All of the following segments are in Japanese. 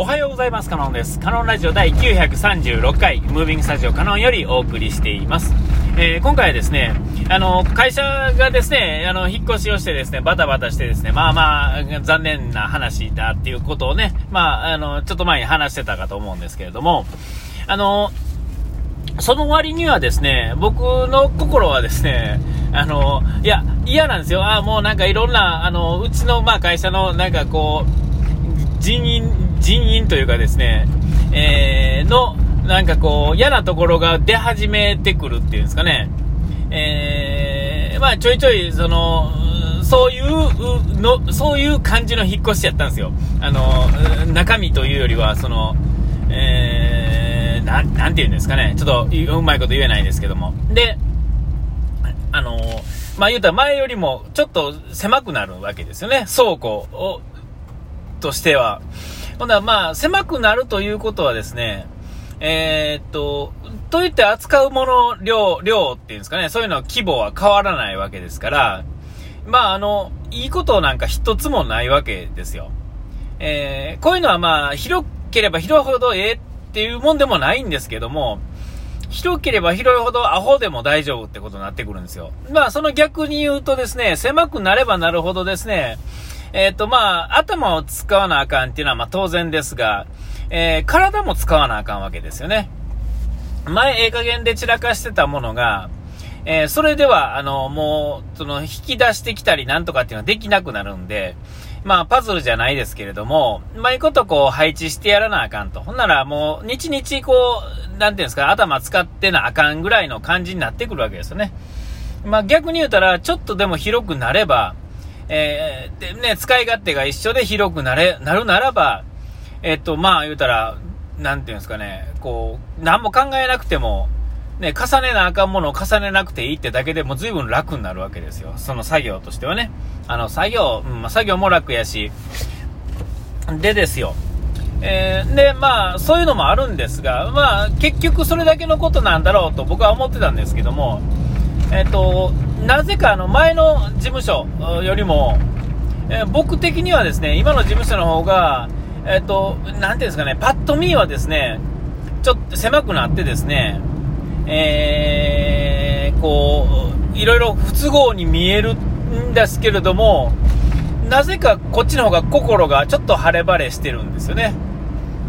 おはようございます。カノンです。カノンラジオ第936回、ムービングスタジオカノンよりお送りしています。えー、今回はですね、あの、会社がですね、あの、引っ越しをしてですね、バタバタしてですね、まあまあ、残念な話だっていうことをね、まあ、あの、ちょっと前に話してたかと思うんですけれども、あの、その割にはですね、僕の心はですね、あの、いや、嫌なんですよ。あもうなんかいろんな、あの、うちの、まあ会社のなんかこう、人員、人員というかですね、えー、の、なんかこう、嫌なところが出始めてくるっていうんですかね。えー、まあちょいちょい、その、そういうの、そういう感じの引っ越しやったんですよ。あの、中身というよりは、その、えー、なんて言うんですかね。ちょっとうまいこと言えないですけども。で、あのまあ、言うたら前よりもちょっと狭くなるわけですよね。倉庫を、としては。ほんなまあ、狭くなるということはですね、えー、っと、といって扱うもの量、量っていうんですかね、そういうのは規模は変わらないわけですから、まあ、あの、いいことなんか一つもないわけですよ。えー、こういうのはまあ、広ければ広いほどええっていうもんでもないんですけども、広ければ広いほどアホでも大丈夫ってことになってくるんですよ。まあ、その逆に言うとですね、狭くなればなるほどですね、えっ、ー、と、まあ、頭を使わなあかんっていうのはまあ当然ですが、えー、体も使わなあかんわけですよね。前、ええ加減で散らかしてたものが、えー、それでは、あの、もう、その、引き出してきたりなんとかっていうのはできなくなるんで、まあ、パズルじゃないですけれども、うまいことこう、配置してやらなあかんと。ほんなら、もう、日々こう、なんていうんですか、頭使ってなあかんぐらいの感じになってくるわけですよね。まあ、逆に言うたら、ちょっとでも広くなれば、えー、でね、使い勝手が一緒で広くなれ、なるならば、えっと、まあ、言うたら、なんていうんですかね、こう、何も考えなくても、ね、重ねなあかんものを重ねなくていいってだけでも随分楽になるわけですよ。その作業としてはね。あの、作業、うん、作業も楽やし。でですよ。えー、で、まあ、そういうのもあるんですが、まあ、結局それだけのことなんだろうと僕は思ってたんですけども、えっ、ー、と、なぜかあの、前の事務所よりも、えー、僕的にはですね、今の事務所の方が、えっ、と、なんていうんですかね、パッと見はですね、ちょっと狭くなってですね、えー、こう、いろいろ不都合に見えるんですけれども、なぜかこっちの方が心がちょっと晴れ晴れしてるんですよね。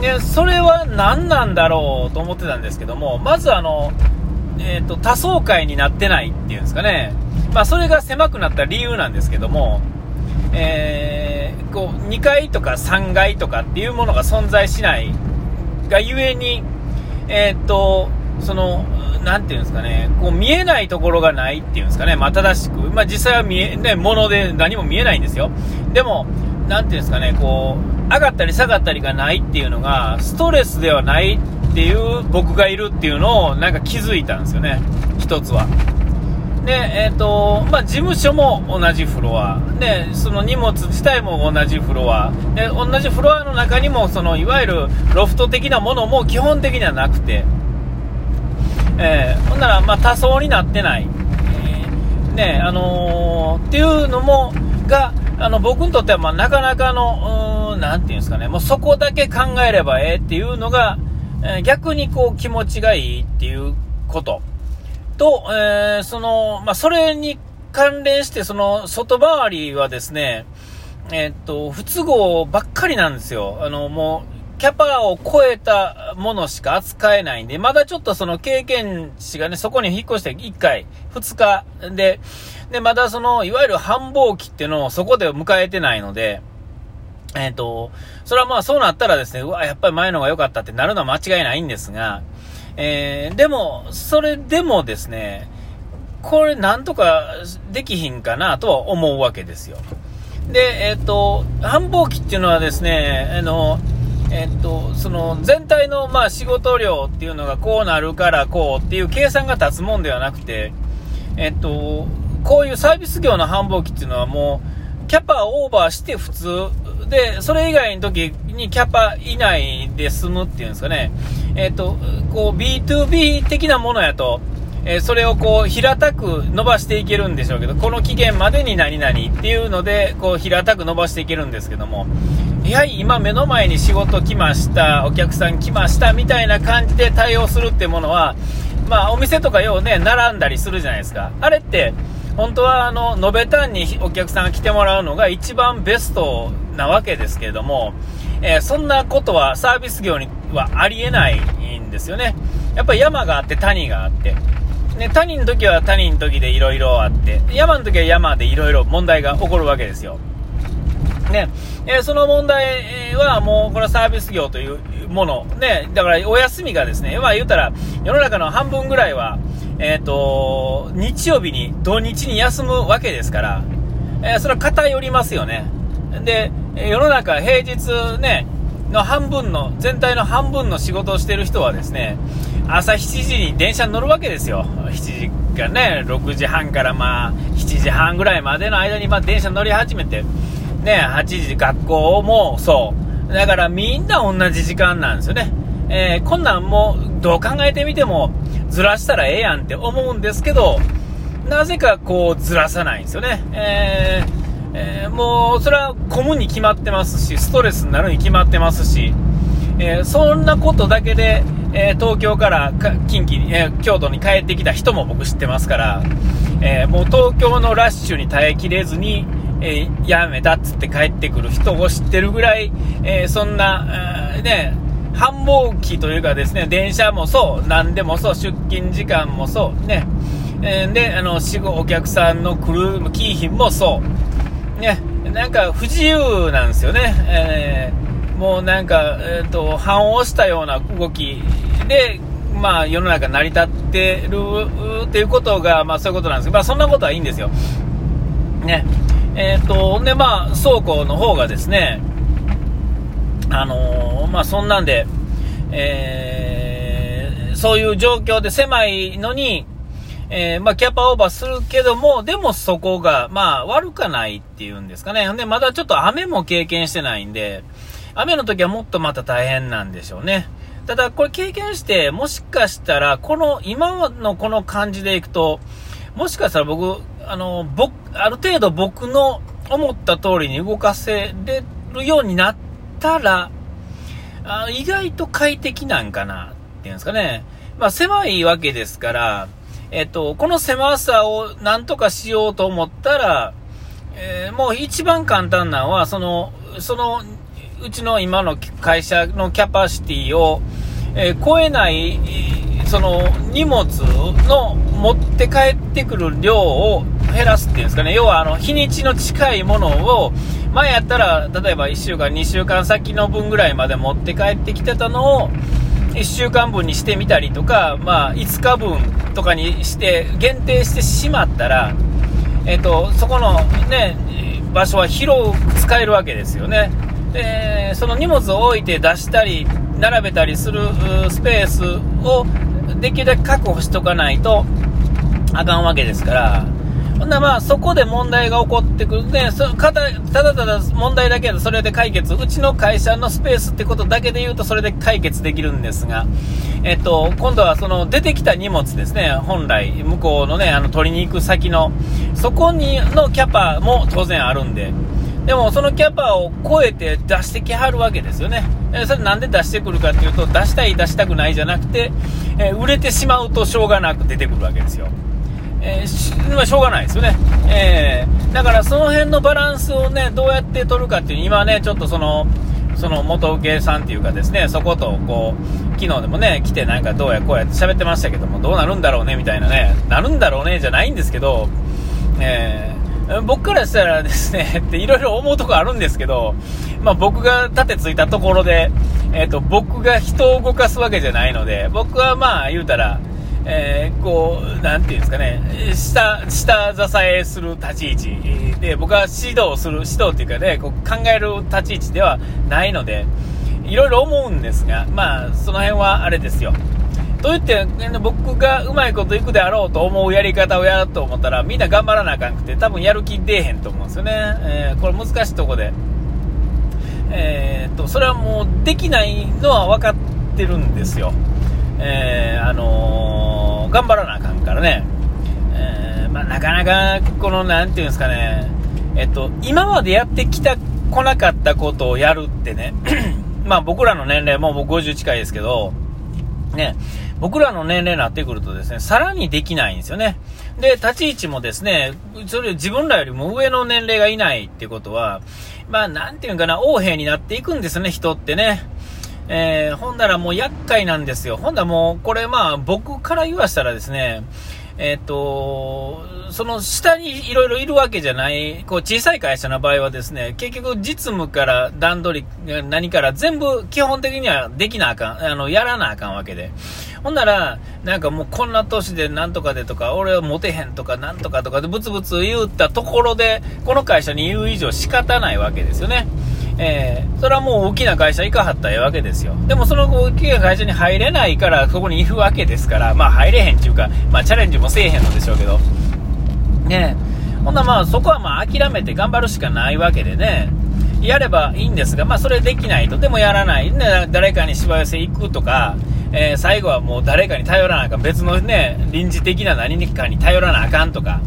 で、それは何なんだろうと思ってたんですけども、まずあの、え、ー、と、多層階になってないっていうんですかね。まあ、それが狭くなった理由なんですけども、えー、こう、2階とか3階とかっていうものが存在しないがゆえに、えっ、ー、と、その、なていうんですかね、こう見えないところがないっていうんですかね、まあ、正しく、まあ、実際は見え、ね、もので何も見えないんですよ。でも、なていうんですかね、こう、上がったり下がったりがないっていうのが、ストレスではないっていう僕がいるっていうのをなんか気づいたんですよね、一つは。で、えっ、ー、と、まあ、事務所も同じフロア。で、その荷物自体も同じフロア。で、同じフロアの中にも、その、いわゆるロフト的なものも基本的にはなくて、えー、ほんなら、まあ、多層になってない。えー、ね、あのー、っていうのも、が、あの、僕にとっては、まあ、なかなかの、うなんていうんですかね、もうそこだけ考えればええっていうのが、え、逆にこう気持ちがいいっていうことと、えー、その、まあ、それに関連して、その、外回りはですね、えー、っと、不都合ばっかりなんですよ。あの、もう、キャパを超えたものしか扱えないんで、まだちょっとその経験値がね、そこに引っ越して1回、2日で、で、まだその、いわゆる繁忙期っていうのをそこで迎えてないので、えっ、ー、と、それはまあそうなったらですね、うわ、やっぱり前の方が良かったってなるのは間違いないんですが、えー、でも、それでもですね、これなんとかできひんかなとは思うわけですよ。で、えっ、ー、と、繁忙期っていうのはですね、あの、えっと、その全体のまあ仕事量っていうのがこうなるからこうっていう計算が立つもんではなくて、えっと、こういうサービス業の繁忙期っていうのはもう、キャパオーバーして普通で、それ以外の時にキャパ以内で済むっていうんですかね。えっと、こう B2B 的なものやと、えー、それをこう平たく伸ばしていけるんでしょうけど、この期限までに何々っていうので、こう平たく伸ばしていけるんですけども、やはり今目の前に仕事来ました、お客さん来ましたみたいな感じで対応するってものは、まあお店とかようね、並んだりするじゃないですか。あれって、本当はあの、延べ単にお客さんが来てもらうのが一番ベストなわけですけれども、えー、そんなことはサービス業にはありえないんですよね。やっぱり山があって谷があって、ね、谷の時は谷の時でいろいろあって、山の時は山でいろいろ問題が起こるわけですよ。ね、えー、その問題はもうこれはサービス業というもの、ね、だからお休みがですね、まあ言うたら世の中の半分ぐらいは、えっ、ー、と、日曜日に土日に休むわけですから、えー、それは偏りますよね。で、世の中平日ね、の半分の、全体の半分の仕事をしてる人はですね、朝7時に電車に乗るわけですよ。7時かね、6時半からまあ、7時半ぐらいまでの間にま電車乗り始めて、ね、8時学校もそう。だからみんな同じ時間なんですよね。えー、こんなんもどう考えてみてもずらしたらええやんって思うんですけど、なぜかこうずらさないんですよね。えーえー、もうそれは混むに決まってますし、ストレスになるに決まってますし、えー、そんなことだけで、えー、東京から近畿に、え、京都に帰ってきた人も僕知ってますから、えもう東京のラッシュに耐えきれずに、えやめたっつって帰ってくる人を知ってるぐらい、えそんな、ね、繁忙期というかですね、電車もそう、何でもそう、出勤時間もそう、ね、えで、あの、お客さんの来る、キー品もそう、ね、なんか不自由なんですよね。えーもうなんか、えーと、反応したような動きで、まあ、世の中成り立ってるっていうことが、まあ、そういうことなんですけど、まあ、そんなことはいいんですよ。ね。えっ、ー、と、で、まあ、倉庫の方がですね、あのー、まあ、そんなんで、えー、そういう状況で狭いのに、えー、まあ、キャパオーバーするけども、でもそこが、まあ、悪かないっていうんですかね。で、まだちょっと雨も経験してないんで、雨の時はもっとまた大変なんでしょうね。ただ、これ経験して、もしかしたら、この、今のこの感じでいくと、もしかしたら僕、あの、僕、ある程度僕の思った通りに動かせれるようになったら、あ意外と快適なんかな、っていうんですかね。まあ、狭いわけですから、えっと、この狭さをなんとかしようと思ったら、えー、もう一番簡単なのは、その、そのうちの今の会社のキャパシティを、えー、超えない、その荷物の持って帰ってくる量を減らすっていうんですかね、要はあの日にちの近いものを、前やったら、例えば1週間、2週間先の分ぐらいまで持って帰ってきてたのを、1週間分にしてみたりとか、まあ、5日分とかにして限定してしまったら、えっ、と、そこのね、場所は広く使えるわけですよね。でその荷物を置いて出したり並べたりするスペースをできるだけ確保しとかないとあかんわけですからほんなまあそこで問題が起こってくるねそただただただ問題だけでそれで解決うちの会社のスペースってことだけで言うとそれで解決できるんですが、えっと、今度はその出てきた荷物ですね本来向こうのねあの取りに行く先のそこにのキャパも当然あるんででもそのキャパを超えて出してきはるわけですよね。えそれなんで出してくるかっていうと、出したい出したくないじゃなくて、え売れてしまうとしょうがなく出てくるわけですよ。えー、ししょうがないですよね。えー、だからその辺のバランスをね、どうやって取るかっていう、今ね、ちょっとその、その元請けさんっていうかですね、そことこう、昨日でもね、来てなんかどうやこうやって喋ってましたけども、どうなるんだろうねみたいなね、なるんだろうねじゃないんですけど、えー僕からしたらですね、っていろいろ思うとこあるんですけど、まあ、僕が盾ついたところで、えっ、ー、と、僕が人を動かすわけじゃないので、僕はまあ言うたら、えー、こう、なんていうんですかね、下、下支えする立ち位置で、僕は指導する、指導っていうかね、こう考える立ち位置ではないので、いろいろ思うんですが、まあ、その辺はあれですよ。と言って、僕がうまいこといくであろうと思うやり方をやると思ったら、みんな頑張らなあかんくて、多分やる気出えへんと思うんですよね。えー、これ難しいとこで。えー、っと、それはもうできないのは分かってるんですよ。えー、あの頑張らなあかんからね。えー、まあ、なかなか、この、なんていうんですかね、えっと、今までやってきた、来なかったことをやるってね、まあ僕らの年齢も僕50近いですけど、ね、僕らの年齢になってくるとですね、さらにできないんですよね。で、立ち位置もですね、それ自分らよりも上の年齢がいないってことは、まあなんていうかな、横兵になっていくんですね、人ってね。えー、ほんだらもう厄介なんですよ。ほんだらもう、これまあ僕から言わしたらですね、えっ、と、その下にいろいろいるわけじゃない、こう小さい会社の場合はですね、結局実務から段取り、何から全部基本的にはできなあかん、あの、やらなあかんわけで。ほんなら、なんかもうこんな年でなんとかでとか、俺はモテへんとかなんとかとかでブツブツ言ったところで、この会社に言う以上仕方ないわけですよね。えー、それはもう大きな会社行かはったらええわけですよ。でもその大きな会社に入れないからそこにいるわけですから、まあ入れへんっていうか、まあチャレンジもせえへんのでしょうけど。ねほんなまあそこはまあ諦めて頑張るしかないわけでね。やればいいんですが、まあそれできないと。でもやらない。ね、誰かにしわ寄せ行くとか、えー、最後はもう誰かに頼らなあかん。別のね、臨時的な何かに頼らなあかんとか。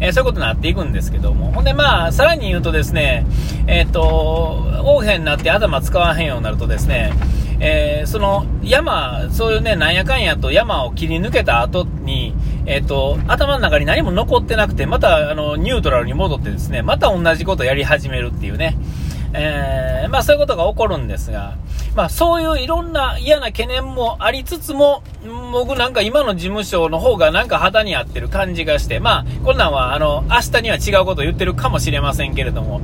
え、そういうことになっていくんですけども。ほんでまあ、さらに言うとですね、えっ、と、王兵になって頭使わへんようになるとですね、えー、その山、そういうね、なんやかんやと山を切り抜けた後に、えっ、ー、と、頭の中に何も残ってなくて、また、あの、ニュートラルに戻ってですね、また同じことやり始めるっていうね、えー、まあそういうことが起こるんですが、まあそういういろんな嫌な懸念もありつつも、僕なんか今の事務所の方がなんか肌に合ってる感じがして、まあこんなんはあの、明日には違うことを言ってるかもしれませんけれども、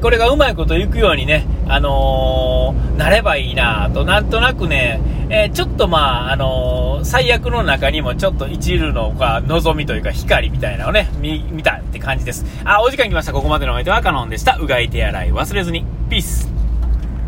これがうまいこといくようにね、あのー、なればいいなと、なんとなくね、えー、ちょっとまあ、あのー、最悪の中にもちょっと一縷のか望みというか光みたいなのをね、見、見たって感じです。あ、お時間来ました。ここまでのお相手はカノンでした。うがい手洗い忘れずに。ピース。